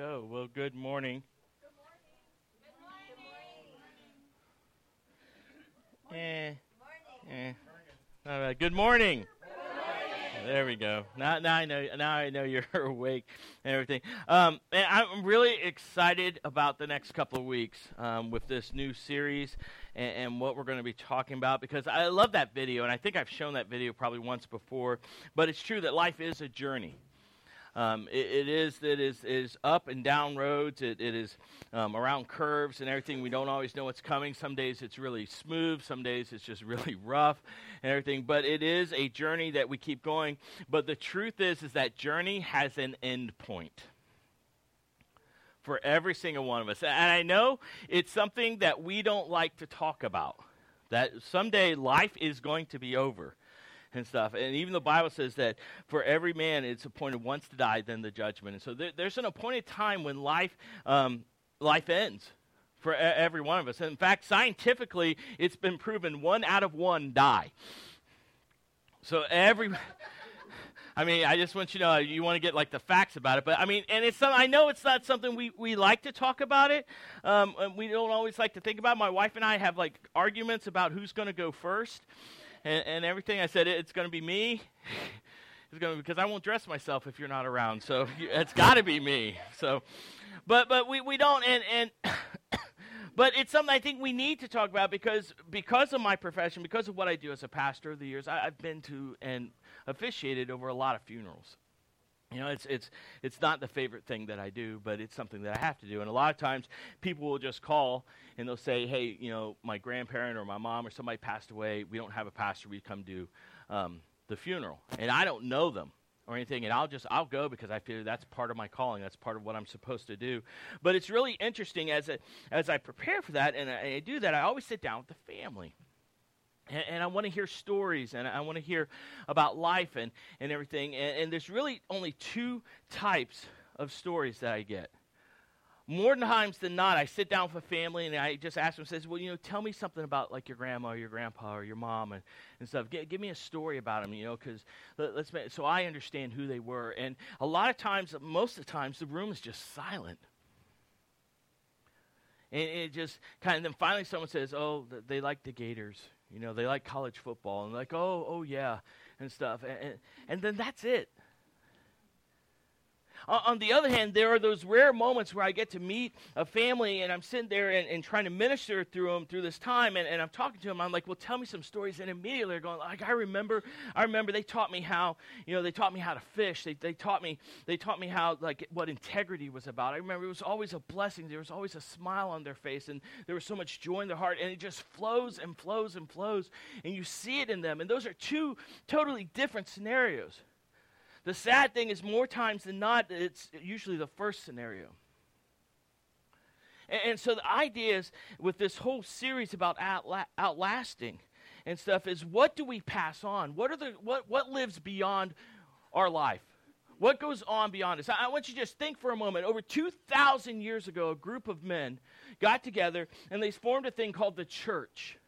go. Well, good morning. Good morning. Good morning. Eh, eh. All right. Good morning. Good morning. There we go. Now, now I know. Now I know you're awake and everything. Um, and I'm really excited about the next couple of weeks um, with this new series and, and what we're going to be talking about because I love that video, and I think I've shown that video probably once before. But it's true that life is a journey. Um, it, it is it is is up and down roads. It, it is um, around curves and everything. We don't always know what's coming. Some days it's really smooth. Some days it's just really rough and everything. But it is a journey that we keep going. But the truth is, is that journey has an end point for every single one of us. And I know it's something that we don't like to talk about. That someday life is going to be over and stuff. And even the Bible says that for every man it's appointed once to die, then the judgment. And so there, there's an appointed time when life um, life ends for every one of us. And in fact, scientifically, it's been proven one out of one die. So every. I mean, I just want you to know you want to get like the facts about it, but I mean, and it's some, I know it's not something we, we like to talk about it. Um, we don't always like to think about. It. My wife and I have like arguments about who's going to go first, and, and everything. I said, it's going to be me. It's going because I won't dress myself if you're not around. So it's got to be me. So, but but we, we don't and and. but it's something I think we need to talk about because because of my profession, because of what I do as a pastor of the years, I, I've been to and officiated over a lot of funerals. You know, it's it's it's not the favorite thing that I do, but it's something that I have to do. And a lot of times, people will just call and they'll say, "Hey, you know, my grandparent or my mom or somebody passed away. We don't have a pastor. We come do um, the funeral, and I don't know them." or anything and I'll just I'll go because I feel that's part of my calling that's part of what I'm supposed to do but it's really interesting as a, as I prepare for that and I, I do that I always sit down with the family and, and I want to hear stories and I want to hear about life and, and everything and, and there's really only two types of stories that I get more times than not, I sit down with a family and I just ask them, says, well, you know, tell me something about like your grandma or your grandpa or your mom and, and stuff. G- give me a story about them, you know, because let, us make, so I understand who they were. And a lot of times, most of the times, the room is just silent. And it just kind of, then finally someone says, oh, they like the Gators. You know, they like college football. And like, oh, oh, yeah, and stuff. And, and, and then that's it Uh, on the other hand, there are those rare moments where I get to meet a family and I'm sitting there and, and trying to minister through them through this time and, and I'm talking to them. I'm like, well, tell me some stories. And immediately they're going, like, I remember, I remember they taught me how, you know, they taught me how to fish. They, they taught me, they taught me how, like, what integrity was about. I remember it was always a blessing. There was always a smile on their face and there was so much joy in their heart and it just flows and flows and flows. And you see it in them. And those are two totally different scenarios. The sad thing is, more times than not, it's usually the first scenario. And, and so the idea is with this whole series about outla- outlasting and stuff is what do we pass on? What are the what what lives beyond our life? What goes on beyond us? I, I want you to just think for a moment. Over 2,000 years ago, a group of men got together and they formed a thing called the church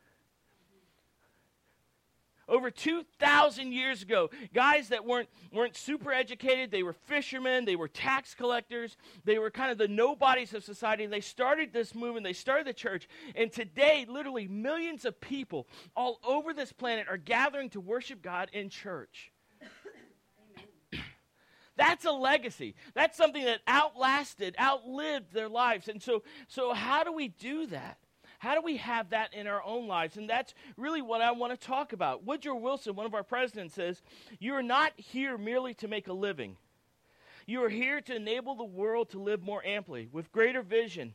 over 2,000 years ago. Guys that weren't, weren't super educated, they were fishermen, they were tax collectors, they were kind of the nobodies of society. And they started this movement, they started the church. And today, literally millions of people all over this planet are gathering to worship God in church. That's a legacy. That's something that outlasted, outlived their lives. And so, so how do we do that? How do we have that in our own lives? And that's really what I want to talk about. Woodrow Wilson, one of our presidents, says, You are not here merely to make a living. You are here to enable the world to live more amply, with greater vision,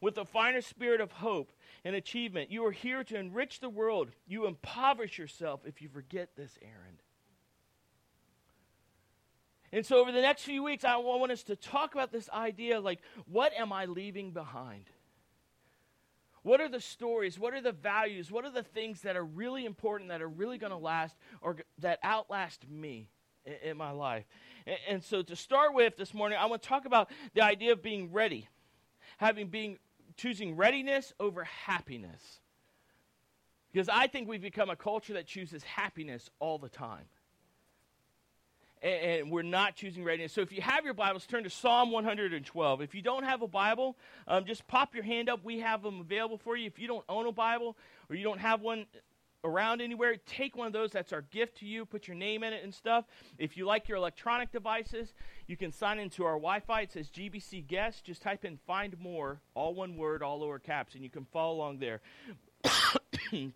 with a finer spirit of hope and achievement. You are here to enrich the world. You impoverish yourself if you forget this errand. And so, over the next few weeks, I want us to talk about this idea like, what am I leaving behind? What are the stories? What are the values? What are the things that are really important, that are really going to last, or that outlast me in, in my life? And, and, so, to start with this morning, I want to talk about the idea of being ready, having being choosing readiness over happiness. Because I think we've become a culture that chooses happiness all the time. And, and, we're not choosing readiness. So if you have your Bibles, turn to Psalm 112. If you don't have a Bible, um, just pop your hand up. We have them available for you. If you don't own a Bible or you don't have one around anywhere, take one of those. That's our gift to you. Put your name in it and stuff. If you like your electronic devices, you can sign into our Wi Fi. It says GBC Guest. Just type in Find More, all one word, all lower caps, and you can follow along there.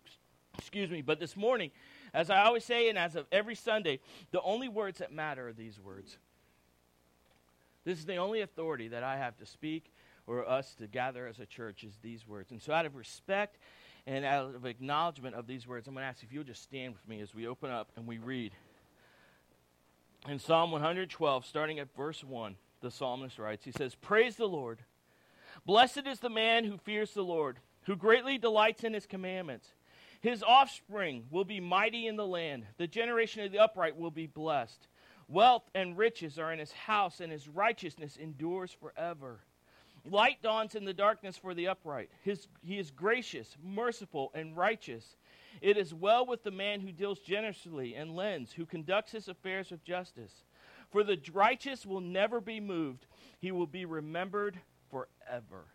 Excuse me. But this morning, as I always say, and as of every Sunday, the only words that matter are these words. This is the only authority that I have to speak or us to gather as a church is these words. And so, out of respect and out of acknowledgement of these words, I'm going to ask if you'll just stand with me as we open up and we read. In Psalm 112, starting at verse 1, the psalmist writes, He says, Praise the Lord. Blessed is the man who fears the Lord, who greatly delights in his commandments. His offspring will be mighty in the land. The generation of the upright will be blessed. Wealth and riches are in his house, and his righteousness endures forever. Light dawns in the darkness for the upright. His, he is gracious, merciful, and righteous. It is well with the man who deals generously and lends, who conducts his affairs with justice. For the righteous will never be moved, he will be remembered forever.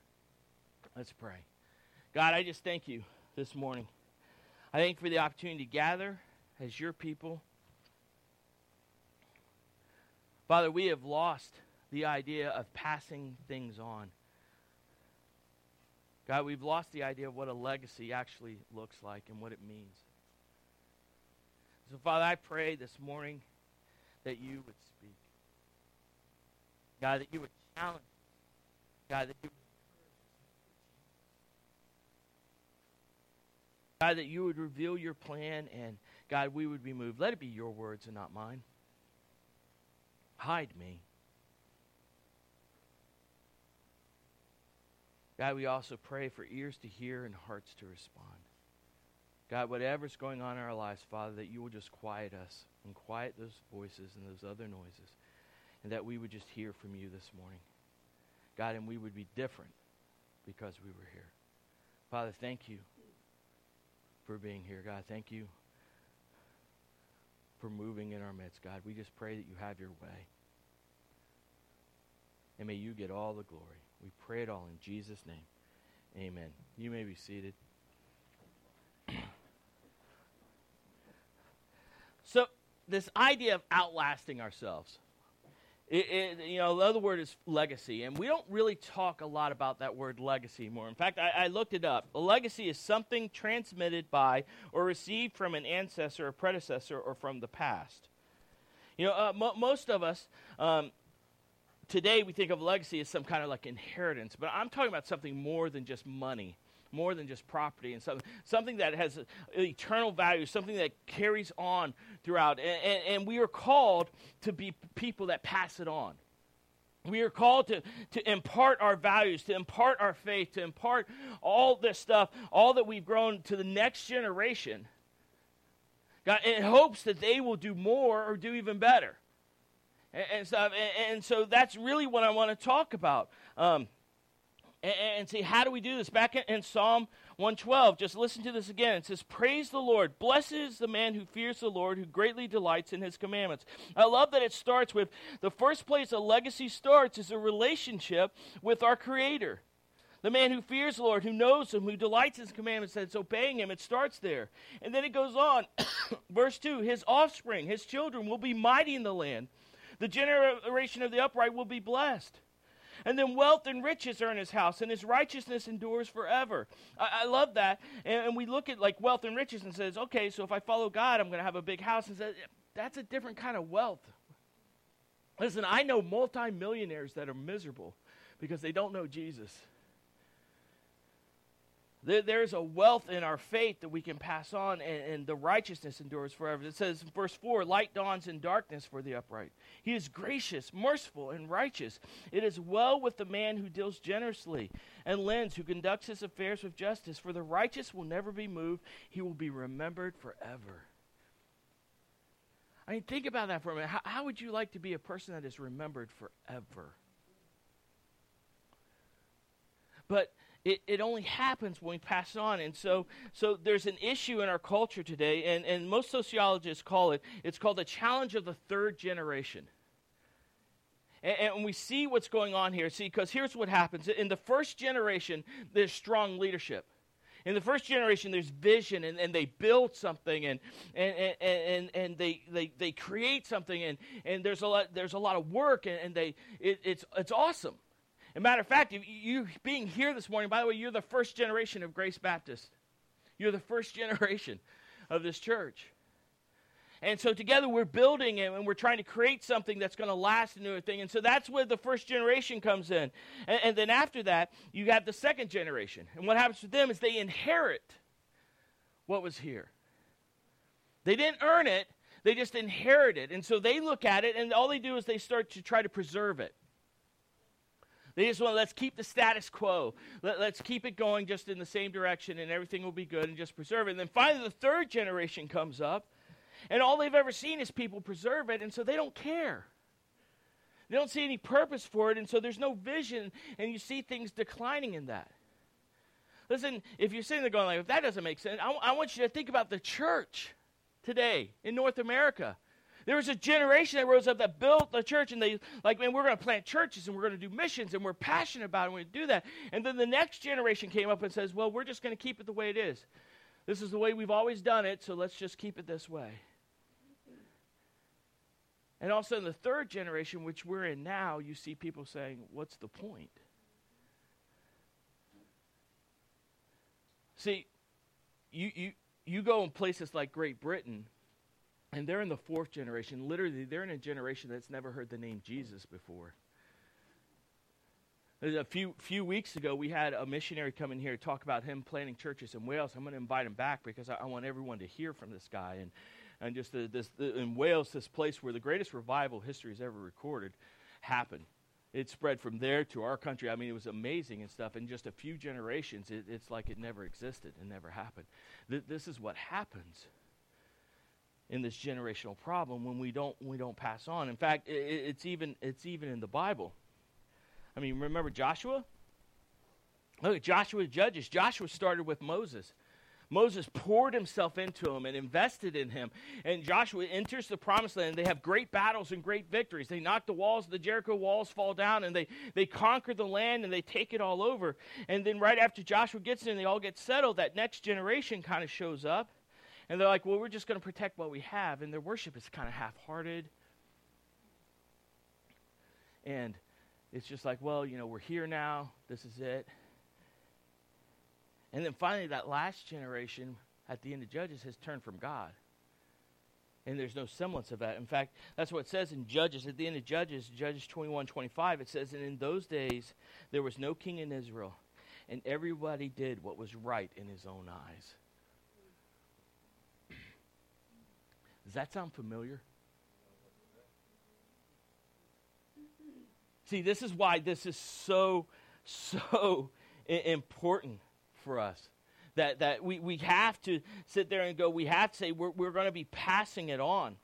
Let's pray. God, I just thank you this morning. I thank you for the opportunity to gather as your people. Father, we have lost the idea of passing things on. God, we've lost the idea of what a legacy actually looks like and what it means. So, Father, I pray this morning that you would speak. God, that you would challenge. God, that you God, that you would reveal your plan and God, we would be moved. Let it be your words and not mine. Hide me. God, we also pray for ears to hear and hearts to respond. God, whatever's going on in our lives, Father, that you will just quiet us and quiet those voices and those other noises, and that we would just hear from you this morning. God, and we would be different because we were here. Father, thank you for being here. God, thank you for moving in our midst, God. We just pray that you have your way. And may you get all the glory. We pray it all in Jesus' name. Amen. You may be seated. so, this idea of outlasting ourselves. It, it, you know, the other word is legacy, and we don't really talk a lot about that word legacy anymore. In fact, I, I looked it up. A legacy is something transmitted by or received from an ancestor or predecessor or from the past. You know, uh, mo- most of us um, today we think of legacy as some kind of like inheritance, but I'm talking about something more than just money more than just property and something, something that has eternal value, something that carries on throughout. And, and, and we are called to be people that pass it on. We are called to, to impart our values, to impart our faith, to impart all this stuff, all that we've grown to the next generation. God, in hopes that they will do more or do even better. And, and stuff. And, and, so that's really what I want to talk about. Um, and, and see, how do we do this? Back in, in Psalm 112, just listen to this again. It says, Praise the Lord. Blessed is the man who fears the Lord, who greatly delights in his commandments. I love that it starts with the first place a legacy starts is a relationship with our Creator. The man who fears the Lord, who knows him, who delights in his commandments, that's obeying him, it starts there. And then it goes on. Verse 2 His offspring, his children, will be mighty in the land. The generation of the upright will be blessed. And then wealth and riches are in his house, and his righteousness endures forever. I, I love that. And, and, we look at like wealth and riches and says, okay, so if I follow God, I'm going to have a big house. And says, that's a different kind of wealth. Listen, I know multimillionaires that are miserable because they don't know Jesus. There's a wealth in our faith that we can pass on, and, and, the righteousness endures forever. It says, in verse 4 Light dawns in darkness for the upright. He is gracious, merciful, and righteous. It is well with the man who deals generously and lends, who conducts his affairs with justice. For the righteous will never be moved, he will be remembered forever. I mean, think about that for a minute. How, how would you like to be a person that is remembered forever? But it, it only happens when we pass it on. And so, so there's an issue in our culture today, and, and most sociologists call it, it's called the challenge of the third generation. And, and we see what's going on here. See, because here's what happens. In the first generation, there's strong leadership. In the first generation, there's vision, and, and they build something, and, and, and, and, and they, they, they create something, and, and there's, a lot, there's a lot of work, and, and they, it, it's, it's awesome. A matter of fact, you being here this morning, by the way, you're the first generation of Grace Baptist. You're the first generation of this church. And so together we're building it and we're trying to create something that's going to last do a thing. And so that's where the first generation comes in. And, and, then after that, you have the second generation. And what happens to them is they inherit what was here. They didn't earn it, they just inherit it. And so they look at it and all they do is they start to try to preserve it. They just want, let's keep the status quo. Let, us keep it going just in the same direction and everything will be good and just preserve it. And then finally, the third generation comes up and all they've ever seen is people preserve it, and so they don't care. They don't see any purpose for it, and so there's no vision, and you see things declining in that. Listen, if you're sitting there going like, if that doesn't make sense, I, I want you to think about the church today in North America. There was a generation that rose up that built the church, and they like, man, we're going to plant churches and we're going to do missions, and we're passionate about it, and we do that. And then the next generation came up and says, well, we're just going to keep it the way it is. This is the way we've always done it, so let's just keep it this way. And also in the third generation, which we're in now, you see people saying, What's the point? See, you, you, you go in places like Great Britain, and they're in the fourth generation. Literally, they're in a generation that's never heard the name Jesus before. A few few weeks ago, we had a missionary come in here to talk about him planting churches in Wales. I'm going to invite him back because I, I want everyone to hear from this guy. And and just the, this, the, in Wales, this place where the greatest revival history has ever recorded happened. It spread from there to our country. I mean, it was amazing and stuff. In just a few generations, it, it's like it never existed and never happened. Th- this is what happens in this generational problem when we don't we don't pass on. In fact, it, it's even it's even in the Bible. I mean, remember Joshua? Look at Joshua Judges. Joshua started with Moses. Moses poured himself into him and invested in him. And Joshua enters the promised land. They have great battles and great victories. They knock the walls, the Jericho walls fall down, and they, they conquer the land and they take it all over. And then right after Joshua gets in, they all get settled. That next generation kind of shows up. And they're like, well, we're just going to protect what we have. And their worship is kind of half hearted. And it's just like, well, you know, we're here now. This is it. And then finally, that last generation at the end of Judges has turned from God. And there's no semblance of that. In fact, that's what it says in Judges. At the end of Judges, Judges 21 25, it says, And in those days there was no king in Israel, and everybody did what was right in his own eyes. Does that sound familiar? See, this is why this is so, so important for us. That, that we, we have to sit there and go, we have to say, we're, we're going to be passing it on.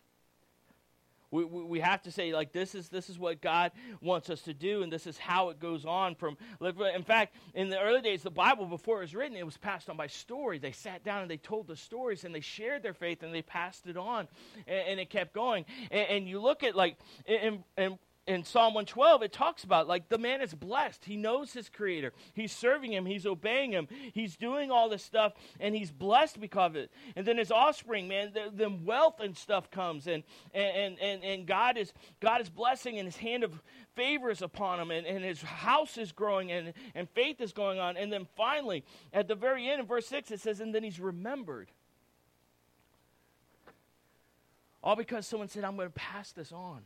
We, we, we, have to say like this is this is what God wants us to do, and this is how it goes on. From in fact, in the early days, the Bible before it was written, it was passed on by story. They sat down and they told the stories, and they shared their faith, and they passed it on, and, and it kept going. And, and, you look at like and, and in Psalm 112, it talks about like the man is blessed. He knows his creator. He's serving him. He's obeying him. He's doing all this stuff, and he's blessed because of it. And then his offspring, man, then wealth and stuff comes, and and and and God is God is blessing, and His hand of favor is upon him, and, and his house is growing, and and faith is going on. And then finally, at the very end, in verse six, it says, and then he's remembered. All because someone said, "I'm going to pass this on."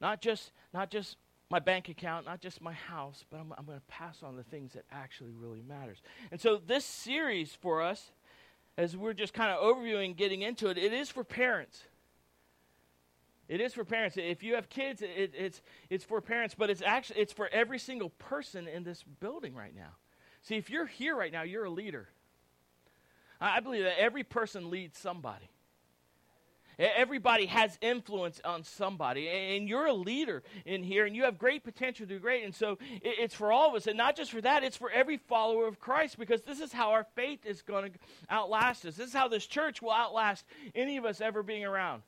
Not just, not just my bank account, not just my house, but I'm, I'm going to pass on the things that actually really matters. And so this series for us, as we're just kind of overviewing, getting into it, it is for parents. It is for parents. If you have kids, it, it's it's for parents, but it's actually it's for every single person in this building right now. See, if you're here right now, you're a leader. I believe that every person leads somebody. Everybody has influence on somebody, and you're a leader in here, and you have great potential to do great. And so it's for all of us, and not just for that, it's for every follower of Christ, because this is how our faith is going to outlast us. This is how this church will outlast any of us ever being around.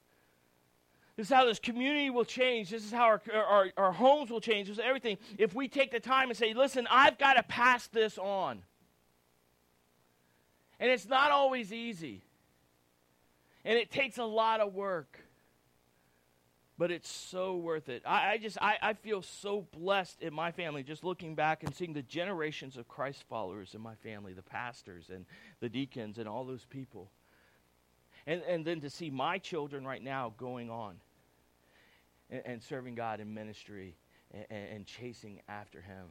This is how this community will change. This is how our, our, our homes will change. This is everything. If we take the time and say, listen, I've got to pass this on. And it's not always easy. And it takes a lot of work. But it's so worth it. I, I just I, I feel so blessed in my family just looking back and seeing the generations of Christ followers in my family, the pastors and the deacons and all those people. And and then to see my children right now going on and, and serving God in ministry and, and, chasing after Him.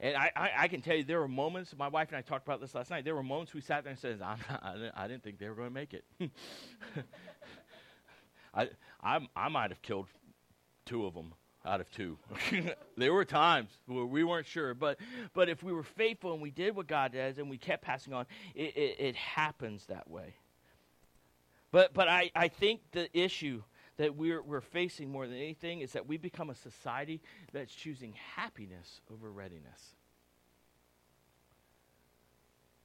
And I, I, I, can tell you, there were moments, my wife and I talked about this last night. There were moments we sat there and said, not, I, didn't, I didn't think they were going to make it. I, I, I might have killed two of them out of two. there were times where we weren't sure, but but if we were faithful and we did what God does and we kept passing on, it, it, it happens that way. But but I, I think the issue that we're, we're facing more than anything is that we become a society that's choosing happiness over readiness.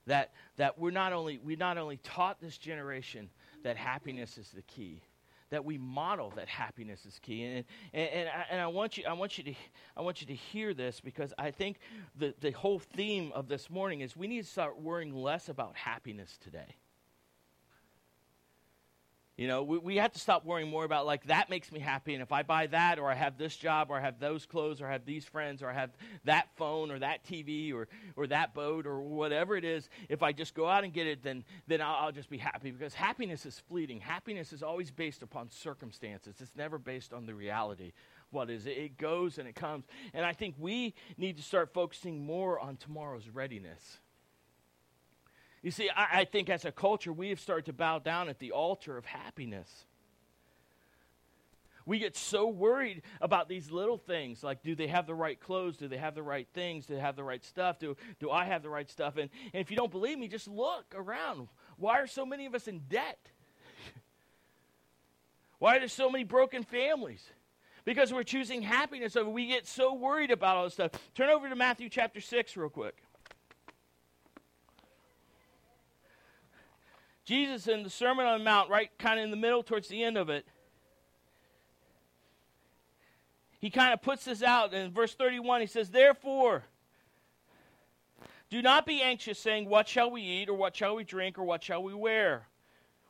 That, that we're not only, we not only taught this generation that happiness is the key, that we model that happiness is key. And, and, and, I, and I, want you, I, want you to, I want you to hear this because I think the, the whole theme of this morning is we need to start worrying less about happiness today. You know, we, we have to stop worrying more about, like, that makes me happy. And if I buy that, or I have this job, or I have those clothes, or I have these friends, or I have that phone, or that TV, or, or that boat, or whatever it is, if I just go out and get it, then, then I'll, I'll just be happy. Because happiness is fleeting. Happiness is always based upon circumstances, it's never based on the reality. What is it? It goes and it comes. And I think we need to start focusing more on tomorrow's readiness. You see, I, I think as a culture, we have started to bow down at the altar of happiness. We get so worried about these little things like do they have the right clothes? Do they have the right things? Do they have the right stuff? Do, do I have the right stuff? And, and if you don't believe me, just look around. Why are so many of us in debt? Why are there so many broken families? Because we're choosing happiness over. We get so worried about all this stuff. Turn over to Matthew chapter 6 real quick. Jesus in the Sermon on the Mount, right kind of in the middle towards the end of it, he kind of puts this out in verse 31. He says, Therefore, do not be anxious, saying, What shall we eat, or what shall we drink, or what shall we wear?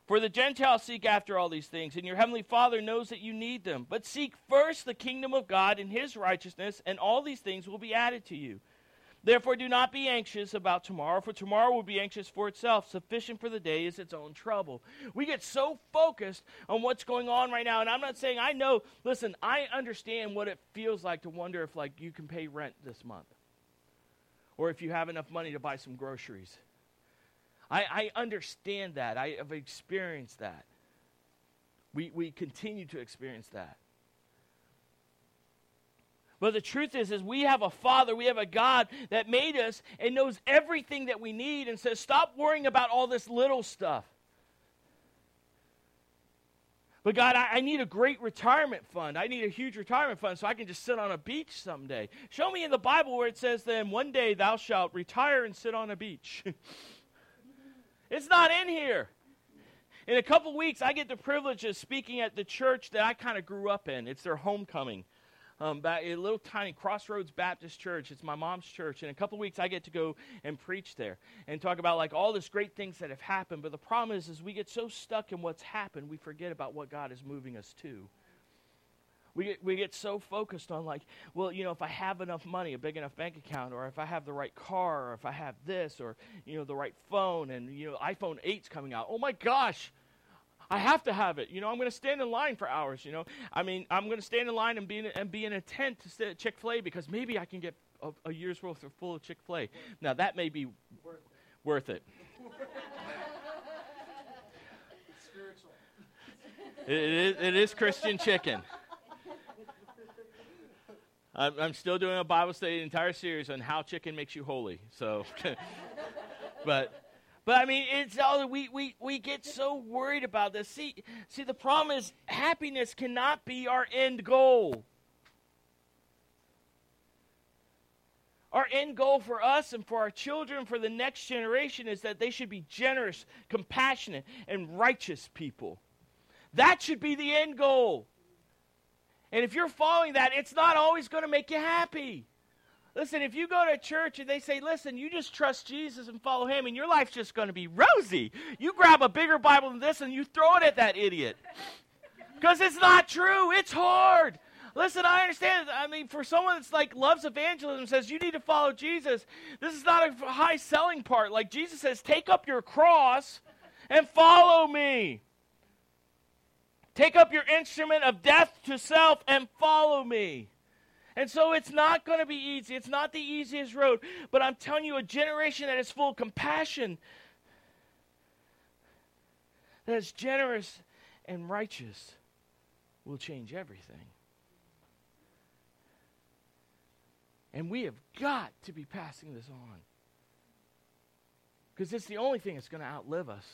For the Gentiles seek after all these things, and your heavenly Father knows that you need them. But seek first the kingdom of God and his righteousness, and all these things will be added to you. Therefore, do not be anxious about tomorrow, for tomorrow will be anxious for itself. Sufficient for the day is its own trouble. We get so focused on what's going on right now, and I'm not saying I know. Listen, I understand what it feels like to wonder if, like, you can pay rent this month, or if you have enough money to buy some groceries. I, I understand that. I have experienced that. We, we continue to experience that. But the truth is, is we have a Father, we have a God that made us and knows everything that we need and says, stop worrying about all this little stuff. But God, I, I, need a great retirement fund. I need a huge retirement fund so I can just sit on a beach someday. Show me in the Bible where it says, then one day thou shalt retire and sit on a beach. it's not in here. In a couple weeks, I get the privilege of speaking at the church that I kind of grew up in. It's their homecoming um, back, a little tiny Crossroads Baptist Church. It's my mom's church. In a couple weeks, I get to go and preach there and talk about like all this great things that have happened. But the problem is, is we get so stuck in what's happened, we forget about what God is moving us to. We get, we get so focused on like, well, you know, if I have enough money, a big enough bank account, or if I have the right car, or if I have this, or you know, the right phone, and you know, iPhone 8's coming out. Oh my gosh, I have to have it. You know, I'm going to stand in line for hours. You know, I mean, I'm going to stand in line and be in, and be in a tent to sit at Chick Fil A because maybe I can get a, a year's worth of full of Chick Fil A. Now that may be worth it. Worth it. it, is, it is Christian chicken. I'm, I'm still doing a Bible study, entire series on how chicken makes you holy. So, but But I mean, it's all we, we, we get so worried about this. See, see, the problem is happiness cannot be our end goal. Our end goal for us and for our children, for the next generation, is that they should be generous, compassionate, and righteous people. That should be the end goal. And if you're following that, it's not always going to make you happy. Listen, if you go to church and they say, listen, you just trust Jesus and follow him, and your life's just going to be rosy, you grab a bigger Bible than this and you throw it at that idiot. Because it's not true. It's hard. Listen, I understand. I mean, for someone that's like loves evangelism, says you need to follow Jesus. This is not a high selling part. Like Jesus says, take up your cross and follow me. Take up your instrument of death to self and follow me. And so it's not going to be easy. It's not the easiest road. But I'm telling you, a generation that is full of compassion, that is generous and righteous, will change everything. And we have got to be passing this on. Because it's the only thing that's going to outlive us.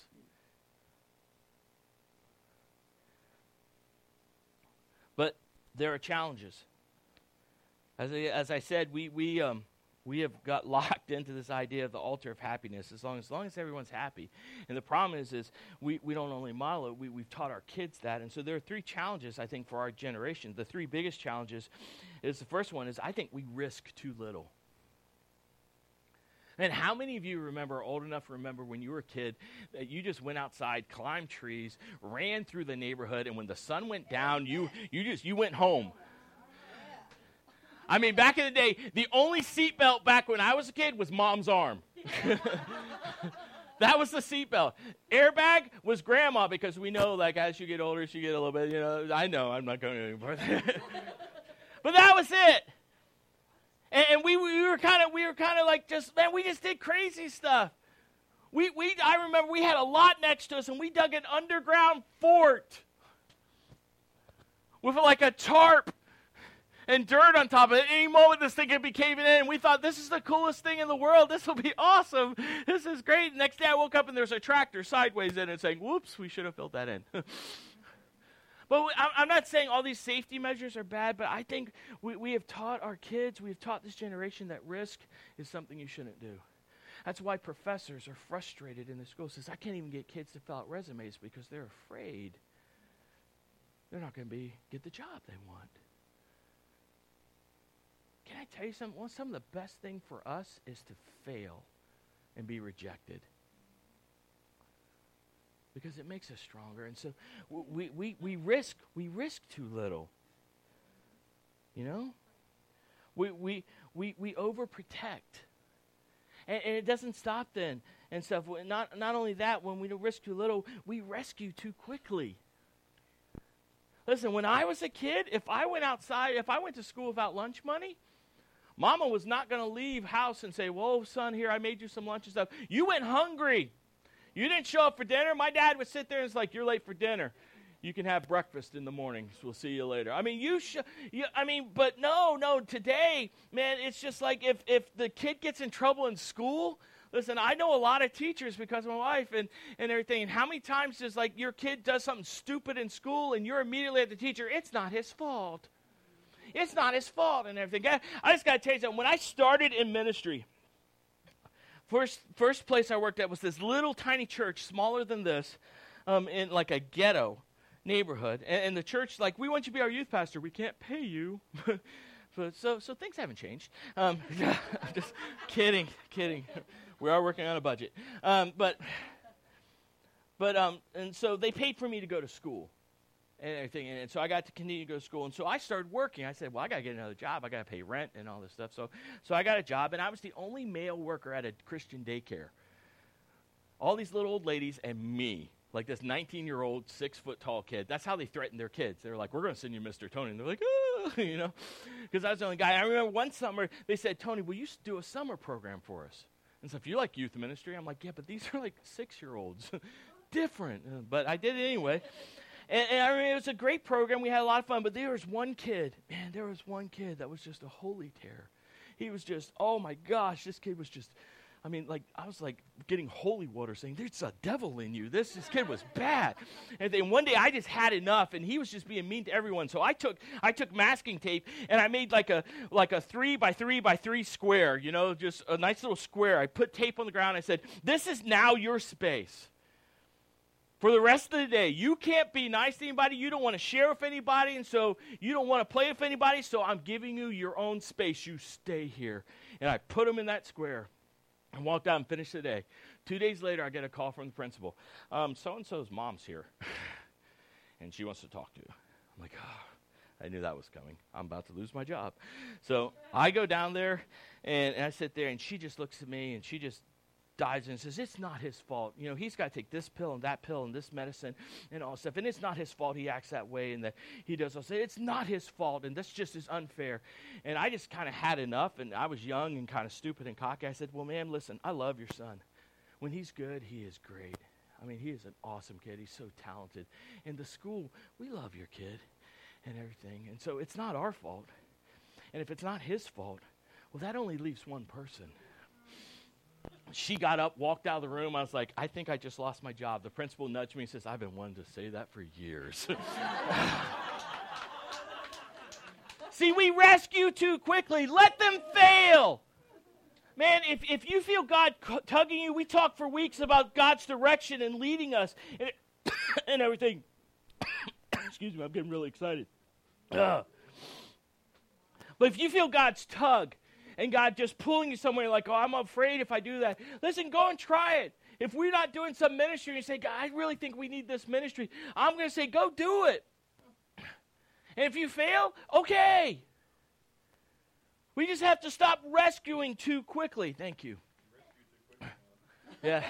But there are challenges. As I, as I said, we, we, um, we have got locked into this idea of the altar of happiness as long as, as long as everyone's happy. And the problem is, is we, we don't only model it, we, we've taught our kids that. And so there are three challenges, I think, for our generation. The three biggest challenges is the first one is I think we risk too little. And how many of you remember, old enough to remember when you were a kid, that you just went outside, climbed trees, ran through the neighborhood, and when the sun went down, you, you just you went home. I mean, back in the day, the only seatbelt back when I was a kid was mom's arm. that was the seatbelt. Airbag was grandma because we know, like, as you get older, she get a little bit, you know. I know, I'm not going anymore. but that was it. And, and we, we were kind of, we were kind of like just, man, we just did crazy stuff. We, we, I remember we had a lot next to us, and we dug an underground fort with like a tarp and dirt on top of it. Any moment, this thing could be caving in. And we thought, this is the coolest thing in the world. This will be awesome. This is great. Next day, I woke up and there's a tractor sideways in it saying, whoops, we should have filled that in. But I'm not saying all these safety measures are bad, but I think we, we have taught our kids, we have taught this generation that risk is something you shouldn't do. That's why professors are frustrated in the school. Says I can't even get kids to fill out resumes because they're afraid they're not going to be get the job they want. Can I tell you something? Well, some of the best thing for us is to fail and be rejected. Because it makes us stronger. And so we, we, we risk we risk too little. You know? We we we, we overprotect. And, and it doesn't stop then and stuff. Not not only that, when we risk too little, we rescue too quickly. Listen, when I was a kid, if I went outside, if I went to school without lunch money, Mama was not going to leave house and say, Whoa, son, here, I made you some lunch and stuff. You went hungry. You didn't show up for dinner. My dad would sit there and it's like, You're late for dinner. You can have breakfast in the mornings. We'll see you later. I mean, you should. I mean, but no, no. Today, man, it's just like if if the kid gets in trouble in school. Listen, I know a lot of teachers because of my wife and, and everything. And how many times does like your kid does something stupid in school and you're immediately at the teacher? It's not his fault. It's not his fault and everything. I just got to tell you something. When I started in ministry, first, first place I worked at was this little tiny church, smaller than this, um, in like a ghetto neighborhood. And, and, the church, like, we want you to be our youth pastor. We can't pay you. but, so, so things haven't changed. Um, I'm just kidding, kidding. We are working on a budget. Um, but, but, um, and so they paid for me to go to school and everything. And so I got to continue to go to school. And so I started working. I said, well, I got to get another job. I got to pay rent and all this stuff. So, so I got a job, and I was the only male worker at a Christian daycare. All these little old ladies and me, like this 19 year old, six foot tall kid. That's how they threatened their kids. They're like, we're going to send you Mr. Tony. And they're like, oh, you know, because I was the only guy. I remember one summer, they said, Tony, will you do a summer program for us? And so if you like youth ministry, I'm like, yeah, but these are like six year olds. Different. Uh, but I did it anyway. And, and, I mean, it was a great program. We had a lot of fun. But there was one kid, man, there was one kid that was just a holy terror. He was just, oh my gosh, this kid was just, I mean, like, I was like getting holy water saying, There's a devil in you. This, this kid was bad. And then one day I just had enough and he was just being mean to everyone. So I took I took masking tape and I made like a like a three by three by three square, you know, just a nice little square. I put tape on the ground. I said, This is now your space. For the rest of the day, you can't be nice to anybody. You don't want to share with anybody, and so you don't want to play with anybody. So I'm giving you your own space. You stay here. And I put them in that square and walked out and finished the day. Two days later, I get a call from the principal. Um, so and so's mom's here, and she wants to talk to you. I'm like, oh, I knew that was coming. I'm about to lose my job. So I go down there, and, and I sit there, and she just looks at me, and she just dives in and says, It's not his fault. You know, he's got to take this pill and that pill and this medicine and all stuff. And it's not his fault he acts that way and that he does. I'll say, It's not his fault. And that's just is unfair. And I just kind of had enough. And I was young and kind of stupid and cocky. I said, Well, ma'am, listen, I love your son. When he's good, he is great. I mean, he is an awesome kid. He's so talented. And the school, we love your kid and everything. And so it's not our fault. And if it's not his fault, well, that only leaves one person she got up, walked out of the room. I was like, I think I just lost my job. The principal nudged me and says, I've been wanting to say that for years. See, we rescue too quickly. Let them fail. Man, if, if you feel God tugging you, we talk for weeks about God's direction and leading us and, and everything. Excuse me, I'm getting really excited. Ugh. But if you feel God's tug, and God just pulling you somewhere like, oh, I'm afraid if I do that. Listen, go and try it. If we're not doing some ministry and you say, God, I really think we need this ministry, I'm going to say, go do it. And if you fail, okay. We just have to stop rescuing too quickly. Thank you. Yeah.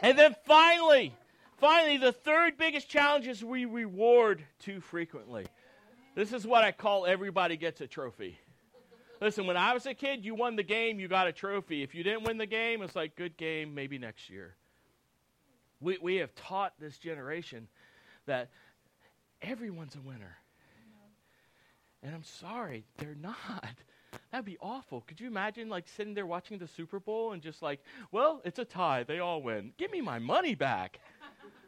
and then finally, finally, the third biggest challenge is we reward too frequently. This is what I call everybody gets a trophy. Listen, when I was a kid, you won the game, you got a trophy. If you didn't win the game, it's like, good game, maybe next year. We, we have taught this generation that everyone's a winner. And I'm sorry, they're not. That'd be awful. Could you imagine like sitting there watching the Super Bowl and just like, well, it's a tie. They all win. Give me my money back.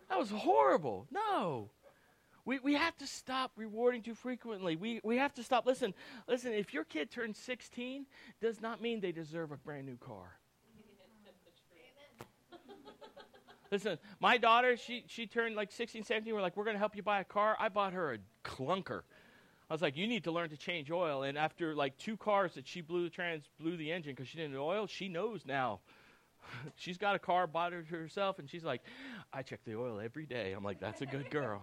That was horrible. No. We, we have to stop rewarding too frequently. We, we have to stop. Listen, listen, if your kid turns 16, does not mean they deserve a brand new car. Listen, my daughter, she, she turned like 16, 17. We're like, we're going to help you buy a car. I bought her a clunker. I was like, you need to learn to change oil. And after like two cars that she blew the trans, blew the engine because she didn't oil, she knows now. she's got a car, bought it herself, and she's like, I check the oil every day. I'm like, that's a good girl.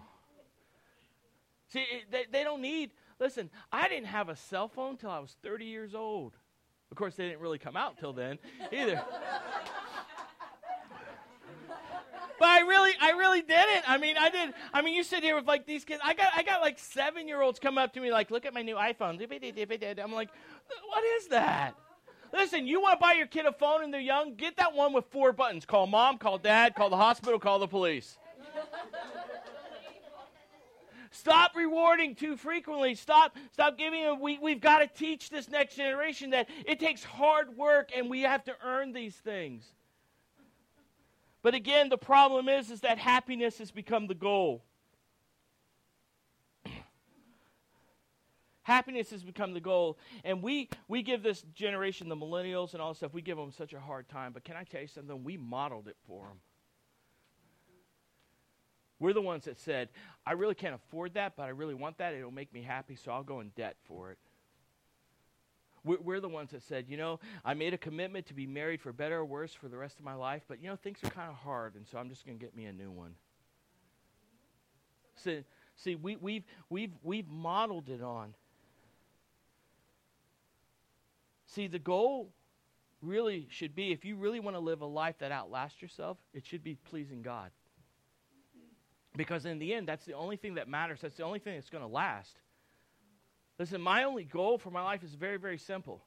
See, they, they don't need, listen, I didn't have a cell phone until I was 30 years old. Of course, they didn't really come out till then either. but I really, I really didn't. I mean, I did. I mean, you sit here with like these kids. I got, I got like seven year olds come up to me like, "Look at my new iPhone." I'm like, "What is that?" Listen, you want to buy your kid a phone and they're young? Get that one with four buttons. Call mom, call dad, call the hospital, call the police. Stop rewarding too frequently. Stop, stop giving them. We, we've got to teach this next generation that it takes hard work and we have to earn these things. But again, the problem is, is that happiness has become the goal. happiness has become the goal. And we, we give this generation, the millennials and all stuff, we give them such a hard time. But can I tell you something? We modeled it for them. We're the ones that said, I really can't afford that, but I really want that. It'll make me happy, so I'll go in debt for it. We're, we're, the ones that said, you know, I made a commitment to be married for better or worse for the rest of my life, but, you know, things are kind of hard, and so I'm just going to get me a new one. See, see we, we've, we've, we've modeled it on. See, the goal really should be if you really want to live a life that outlasts yourself, it should be pleasing God. Because in the end, that's the only thing that matters. That's the only thing that's going to last. Listen, my only goal for my life is very, very simple.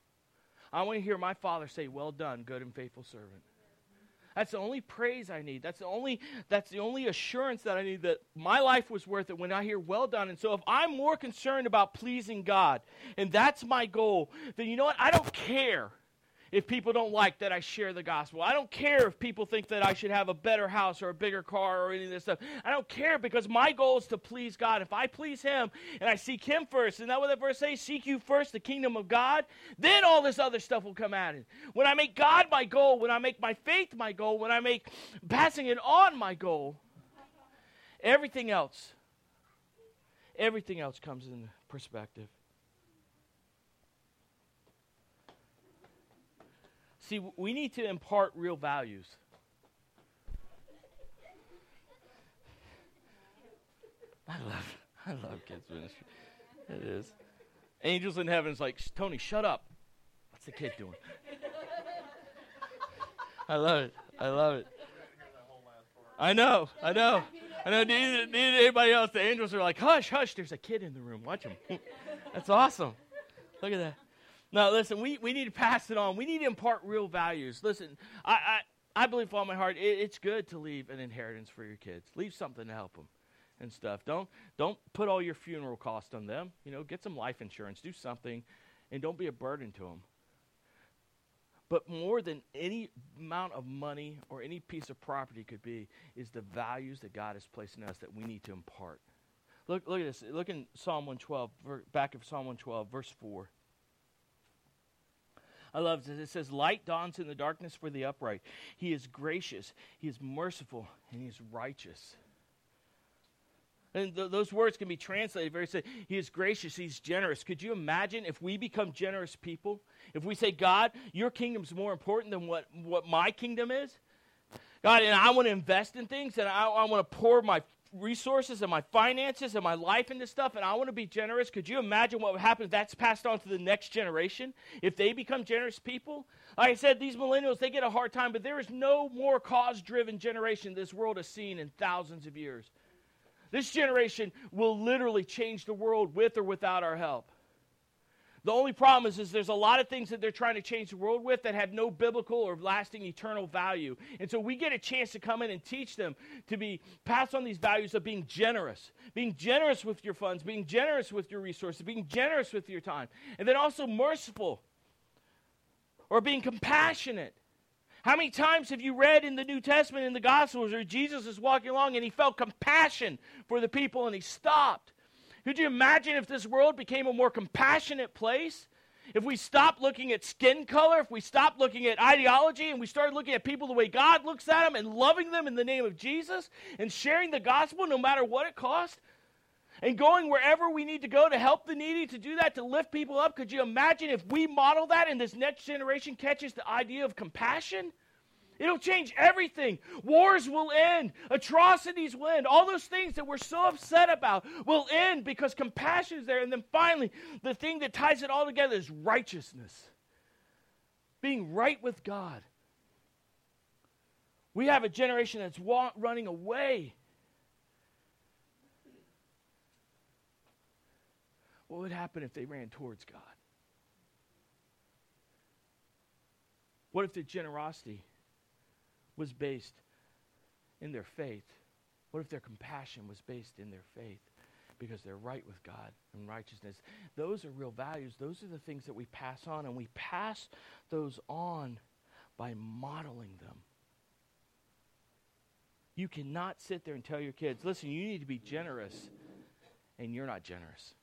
I want to hear my father say, Well done, good and faithful servant. That's the only praise I need. That's the only that's the only assurance that I need that my life was worth it when I hear well done. And so if I'm more concerned about pleasing God and that's my goal, then you know what? I don't care if people don't like that I share the gospel. I don't care if people think that I should have a better house or a bigger car or any of this stuff. I don't care because my goal is to please God. If I please Him and I seek Him first, and that what that verse says? Seek you first the kingdom of God, then all this other stuff will come at it. When I make God my goal, when I make my faith my goal, when I make passing it on my goal, everything else, everything else comes in perspective. See, we need to impart real values. I love, I love kids ministry. It is. Angels in heaven is like Tony, shut up. What's the kid doing? I love it. I love it. I know. I know. I know. Neither, neither anybody else. The angels are like, hush, hush. There's a kid in the room. Watch him. That's awesome. Look at that. No, listen, we, we need to pass it on. We need to impart real values. Listen, I, I, I believe with all my heart, it, it's good to leave an inheritance for your kids. Leave something to help them and stuff. Don't don't put all your funeral cost on them. You know, get some life insurance, do something, and don't be a burden to them. But more than any amount of money or any piece of property could be, is the values that God has placed in us that we need to impart. Look, look at this. Look in Psalm 112, back of Psalm 112, verse 4. I love this. It says, Light dawns in the darkness for the upright. He is gracious, He is merciful, and He is righteous. And th- those words can be translated very say, He is gracious, He's generous. Could you imagine if we become generous people? If we say, God, your kingdom's more important than what, what my kingdom is? God, and I want to invest in things, and I, I want to pour my resources and my finances and my life into stuff and I want to be generous, could you imagine what would happen if that's passed on to the next generation? If they become generous people? Like I said, these millennials, they get a hard time, but there is no more cause driven generation this world has seen in thousands of years. This generation will literally change the world with or without our help. The only problem is, is there's a lot of things that they're trying to change the world with that have no biblical or lasting eternal value. And so we get a chance to come in and teach them to be pass on these values of being generous, being generous with your funds, being generous with your resources, being generous with your time, and then also merciful or being compassionate. How many times have you read in the New Testament in the Gospels where Jesus is walking along and he felt compassion for the people and he stopped could you imagine if this world became a more compassionate place? If we stopped looking at skin color, if we stopped looking at ideology and we started looking at people the way God looks at them and loving them in the name of Jesus and sharing the gospel no matter what it costs, and going wherever we need to go to help the needy, to do that, to lift people up. Could you imagine if we model that and this next generation catches the idea of compassion? It'll change everything. Wars will end. Atrocities will end. All those things that we're so upset about will end because compassion is there. And then finally, the thing that ties it all together is righteousness. Being right with God. We have a generation that's wa- running away. What would happen if they ran towards God? What if the generosity was based in their faith? What if their compassion was based in their faith? Because they're right with God and righteousness. Those are real values. Those are the things that we pass on, and we pass those on by modeling them. You cannot sit there and tell your kids, listen, you need to be generous, and you're not generous.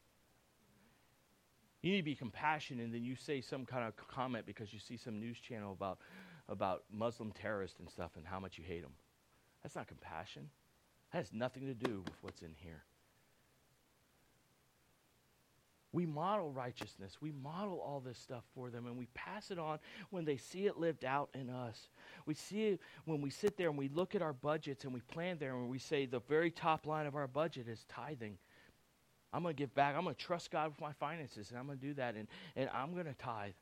You need to be compassionate, and then you say some kind of comment because you see some news channel about about Muslim terrorists and stuff and how much you hate them. That's not compassion. That has nothing to do with what's in here. We model righteousness. We model all this stuff for them, and we pass it on when they see it lived out in us. We see it when we sit there and we look at our budgets and we plan there and we say the very top line of our budget is tithing. I'm going to give back. I'm going to trust God with my finances, and I'm going to do that, and, and I'm going to tithe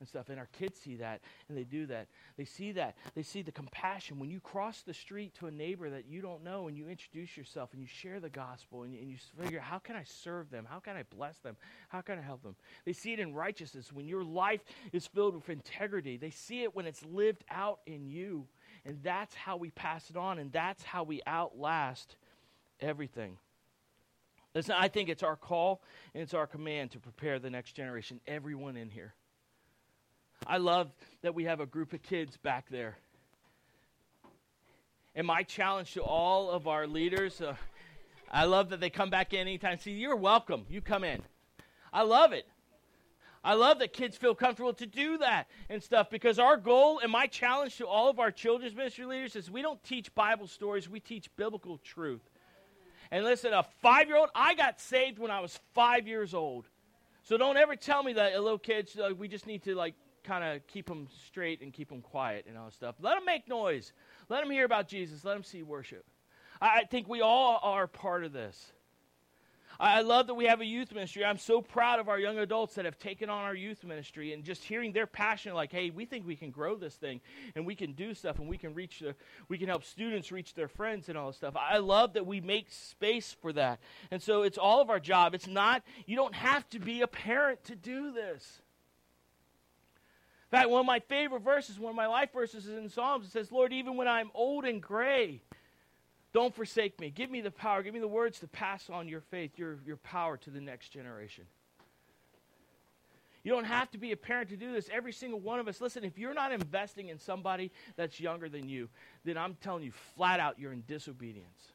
and stuff. And our kids see that and they do that. They see that. They see the compassion. When you cross the street to a neighbor that you don't know and you introduce yourself and you share the gospel and you, and you figure, how can I serve them? How can I bless them? How can I help them? They see it in righteousness when your life is filled with integrity. They see it when it's lived out in you And that's how we pass it on, and that's how we outlast everything. Listen, I think it's our call and it's our command to prepare the next generation, everyone in here. I love that we have a group of kids back there. And my challenge to all of our leaders, uh, I love that they come back in anytime. See, you're welcome. You come in. I love it. I love that kids feel comfortable to do that and stuff because our goal and my challenge to all of our children's ministry leaders is we don't teach Bible stories, we teach biblical truth. And listen, a five year old, I got saved when I was five years old. So don't ever tell me that little kids, uh, we just need to like kind of keep them straight and keep them quiet and all that stuff. Let them make noise. Let them hear about Jesus. Let them see worship. I think we all are part of this. I love that we have a youth ministry. I'm so proud of our young adults that have taken on our youth ministry and just hearing their passion like, hey, we think we can grow this thing and we can do stuff and we can reach the, we can help students reach their friends and all this stuff. I love that we make space for that. And so it's all of our job. It's not, you don't have to be a parent to do this. In fact, one of my favorite verses, one of my life verses is in Psalms. It says, Lord, even when I'm old and gray, don't forsake me. Give me the power. Give me the words to pass on your faith, your, your power to the next generation. You don't have to be a parent to do this. Every single one of us, listen, if you're not investing in somebody that's younger than you, then I'm telling you flat out you're in disobedience.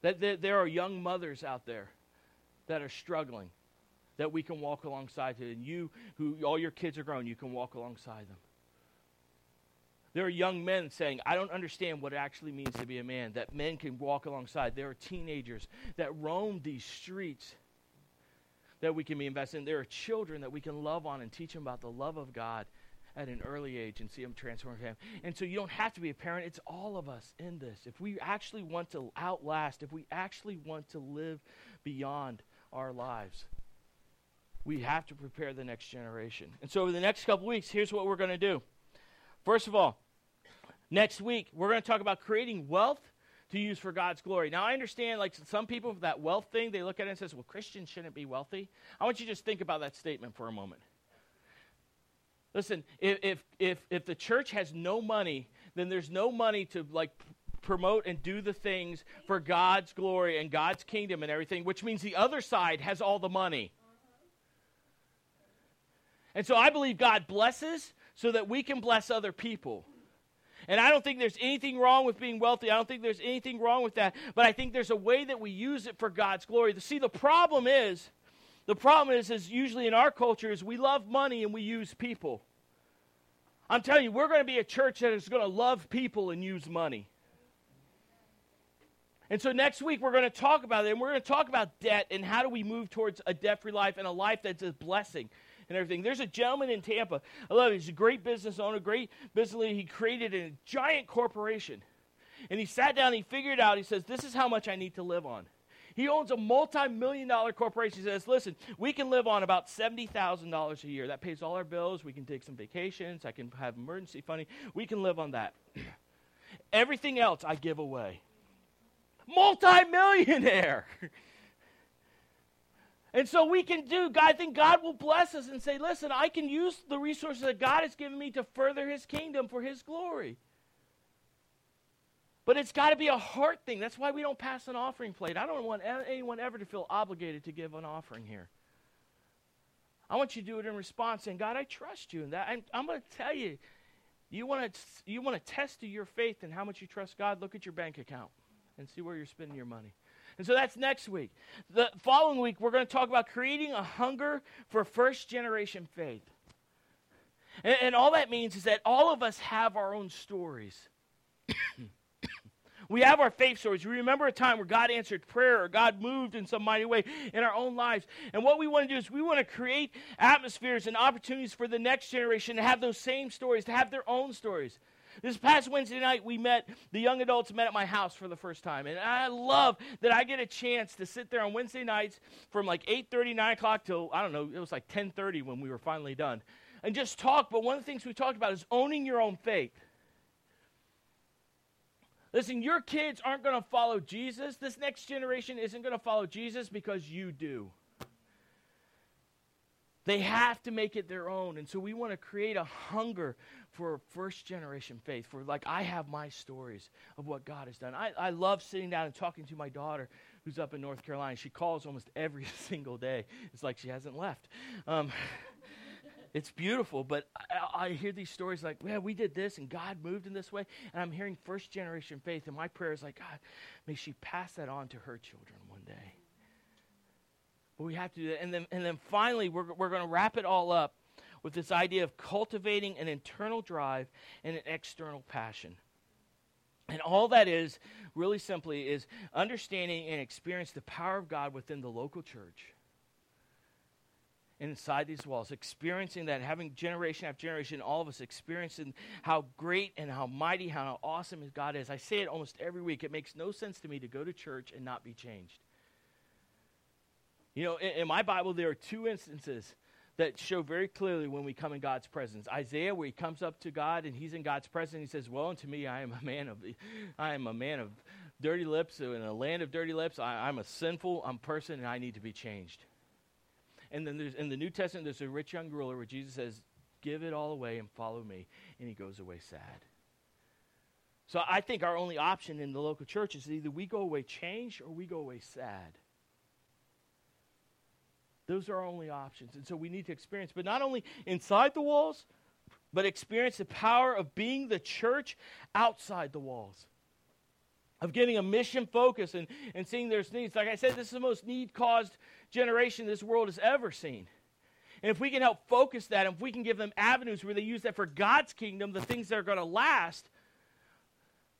That, there are young mothers out there that are struggling that we can walk alongside to. And you, who all your kids are grown, you can walk alongside them. There are young men saying, I don't understand what it actually means to be a man, that men can walk alongside. There are teenagers that roam these streets that we can be invested in. There are children that we can love on and teach them about the love of God at an early age and see them transform him. And so you don't have to be a parent. It's all of us in this. If we actually want to outlast, if we actually want to live beyond our lives, we have to prepare the next generation. And so over the next couple weeks, here's what we're going to do. First of all, next week, we're going to talk about creating wealth to use for God's glory. Now, I understand, like some people, that wealth thing, they look at it and says, well, Christians shouldn't be wealthy. I want you to just think about that statement for a moment. Listen, if, if, if, if the church has no money, then there's no money to, like, promote and do the things for God's glory and God's kingdom and everything, which means the other side has all the money. And so I believe God blesses so that we can bless other people. And I don't think there's anything wrong with being wealthy. I don't think there's anything wrong with that. But I think there's a way that we use it for God's glory. See, the problem is, the problem is, is usually in our culture is we love money and we use people. I'm telling you, we're going to be a church that is going to love people and use money. And so next week we're going to talk about it, and we're going to talk about debt and how do we move towards a debt-free life and a life that's a blessing and everything. There's a gentleman in Tampa. I love it. He's a great business owner, great business leader. He created a giant corporation. And he sat down, he figured out, he says, This is how much I need to live on. He owns a multi million dollar corporation. He says, Listen, we can live on about $70,000 a year. That pays all our bills. We can take some vacations. I can have emergency funding. We can live on that. Everything else I give away. Multi millionaire. And so we can do, I think God will bless us and say, listen, I can use the resources that God has given me to further his kingdom for his glory. But it's got to be a heart thing. That's why we don't pass an offering plate. I don't want anyone ever to feel obligated to give an offering here. I want you to do it in response saying, God, I trust you. And that I'm, I'm going to tell you, you want to you want to test your faith and how much you trust God, look at your bank account and see where you're spending your money. And so that's next week. The following week, we're going to talk about creating a hunger for first generation faith. And, and all that means is that all of us have our own stories. we have our faith stories. We remember a time where God answered prayer or God moved in some mighty way in our own lives. And what we want to do is we want to create atmospheres and opportunities for the next generation to have those same stories, to have their own stories. This past Wednesday night, we met, the young adults met at my house for the first time. And I love that I get a chance to sit there on Wednesday nights from like 8.30, 9 o'clock till, I don't know, it was like 10.30 when we were finally done. And just talk, but one of the things we talked about is owning your own faith. Listen, your kids aren't going to follow Jesus. This next generation isn't going to follow Jesus because you do. They have to make it their own. And so we want to create a hunger for first generation faith, for like I have my stories of what God has done. I, I love sitting down and talking to my daughter who's up in North Carolina. She calls almost every single day. It's like she hasn't left. Um, it's beautiful, but I, I, hear these stories like, yeah, we did this and God moved in this way. And I'm hearing first generation faith. And my prayer is like, God, may she pass that on to her children one day. But we have to do that. And then, and then finally, we're, we're going to wrap it all up with this idea of cultivating an internal drive and an external passion. And all that is, really simply, is understanding and experience the power of God within the local church inside these walls, experiencing that, having generation after generation, all of us experiencing how great and how mighty, how awesome God is. I say it almost every week. It makes no sense to me to go to church and not be changed. You know, in, in my Bible, there are two instances that show very clearly when we come in God's presence. Isaiah, where he comes up to God and he's in God's presence, he says, "Well, unto me, I am a man of, I am a man of dirty lips uh, in a land of dirty lips. I, am a sinful I'm person, and I need to be changed." And then there's in the New Testament, there's a rich young ruler where Jesus says, "Give it all away and follow me," and he goes away sad. So I think our only option in the local church is either we go away changed or we go away sad. Those are our only options. And so we need to experience, but not only inside the walls, but experience the power of being the church outside the walls. Of getting a mission focus and, and seeing there's needs. Like I said, this is the most need caused generation this world has ever seen. And if we can help focus that, and if we can give them avenues where they use that for God's kingdom, the things that are going to last,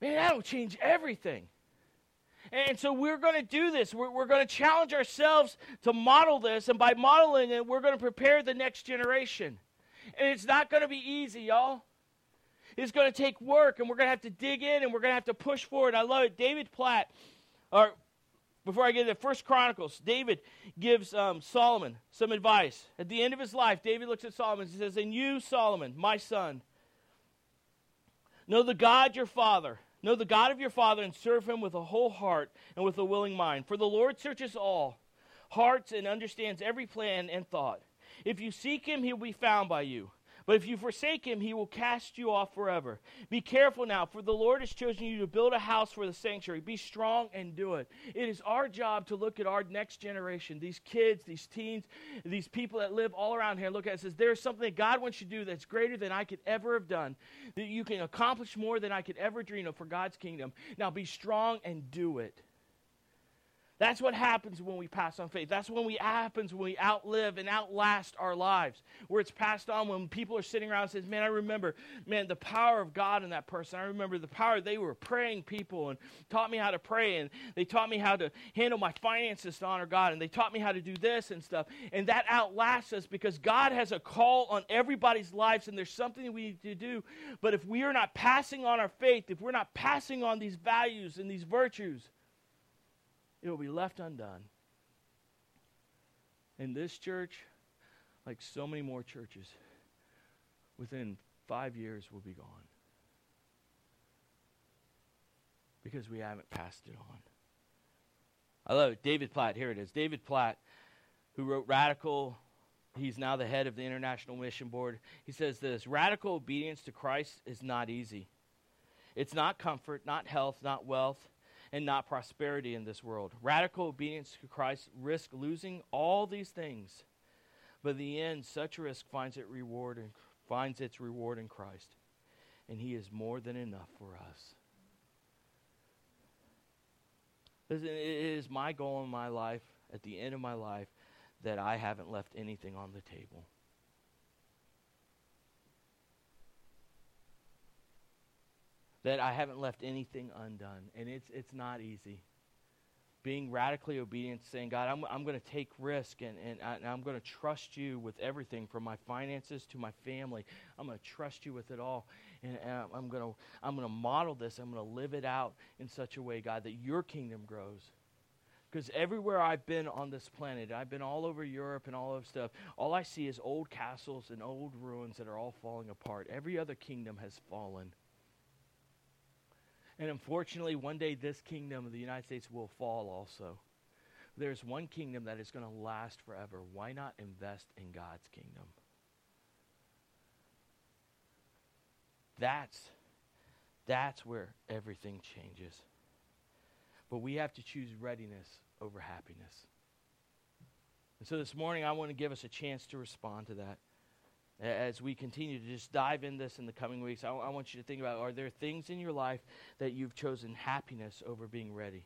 man, that'll change everything. And so we're going to do this. We're, we're going to challenge ourselves to model this. And by modeling it, we're going to prepare the next generation. And it's not going to be easy, y'all. It's going to take work, and we're going to have to dig in, and we're going to have to push forward. I love it. David Platt, or before I get to First Chronicles, David gives um, Solomon some advice. At the end of his life, David looks at Solomon and says, And you, Solomon, my son, know the God your father Know the God of your father and serve him with a whole heart and with a willing mind. For the Lord searches all hearts and understands every plan and thought. If you seek him, he will be found by you. But if you forsake him, he will cast you off forever. Be careful now, for the Lord has chosen you to build a house for the sanctuary. Be strong and do it. It is our job to look at our next generation, these kids, these teens, these people that live all around here, and look at it says, There's something that God wants you to do that's greater than I could ever have done, that you can accomplish more than I could ever dream of for God's kingdom. Now be strong and do it. That's what happens when we pass on faith. That's when we happens when we outlive and outlast our lives. Where it's passed on when people are sitting around and says, "Man, I remember, man, the power of God in that person. I remember the power they were praying people and taught me how to pray and they taught me how to handle my finances to honor God and they taught me how to do this and stuff." And that outlasts us because God has a call on everybody's lives and there's something we need to do. But if we are not passing on our faith, if we're not passing on these values and these virtues, it will be left undone. And this church, like so many more churches, within five years will be gone. Because we haven't passed it on. I love it. David Platt, here it is. David Platt, who wrote Radical, he's now the head of the International Mission Board. He says this Radical obedience to Christ is not easy. It's not comfort, not health, not wealth and not prosperity in this world. Radical obedience to Christ risks losing all these things, but in the end, such risk finds reward and finds its reward in Christ, and He is more than enough for us. Listen, it is my goal in my life, at the end of my life, that I haven't left anything on the table. That I haven't left anything undone. And it's, it's not easy. Being radically obedient, saying, God, I'm, I'm going to take risk and, and, I, am going to trust you with everything from my finances to my family. I'm going to trust you with it all. And, and I'm going to I'm going to model this. I'm going to live it out in such a way, God, that your kingdom grows. Because everywhere I've been on this planet, I've been all over Europe and all of stuff, all I see is old castles and old ruins that are all falling apart. Every other kingdom has fallen. And unfortunately, one day this kingdom of the United States will fall also. there's one kingdom that is going to last forever. Why not invest in God's kingdom? That's that's where everything changes. But we have to choose readiness over happiness. And so this morning, I want to give us a chance to respond to that. As we continue to just dive in this in the coming weeks, I, I want you to think about are there things in your life that you've chosen happiness over being ready?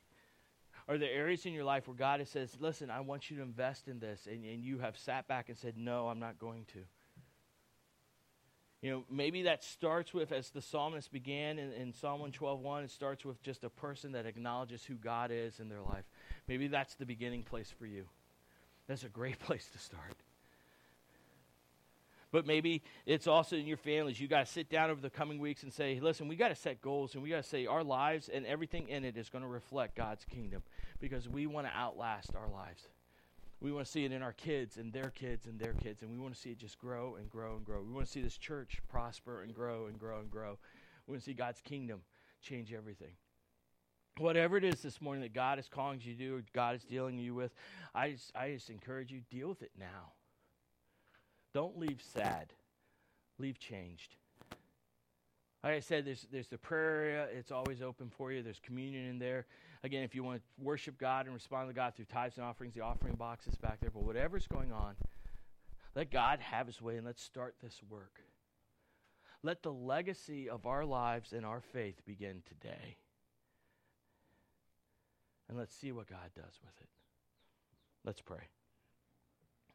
Are there areas in your life where God has says, listen, I want you to invest in this, and, and you have sat back and said, no, I'm not going to? You know, maybe that starts with, as the psalmist began in, in Psalm 112.1, it starts with just a person that acknowledges who God is in their life. Maybe that's the beginning place for you. That's a great place to start. But maybe it's also in your families. You got to sit down over the coming weeks and say, listen, we got to set goals and we got to say our lives and everything in it is going to reflect God's kingdom because we want to outlast our lives. We want to see it in our kids and their kids and their kids, and we want to see it just grow and grow and grow. We want to see this church prosper and grow and grow and grow. We want to see God's kingdom change everything. Whatever it is this morning that God is calling you to do, God is dealing you with, I just, I just encourage you, deal with it now. Don't leave sad. Leave changed. Like I said, there's, there's the prayer area. It's always open for you. There's communion in there. Again, if you want to worship God and respond to God through tithes and offerings, the offering box is back there. But whatever's going on, let God have his way and let's start this work. Let the legacy of our lives and our faith begin today. And let's see what God does with it. Let's pray.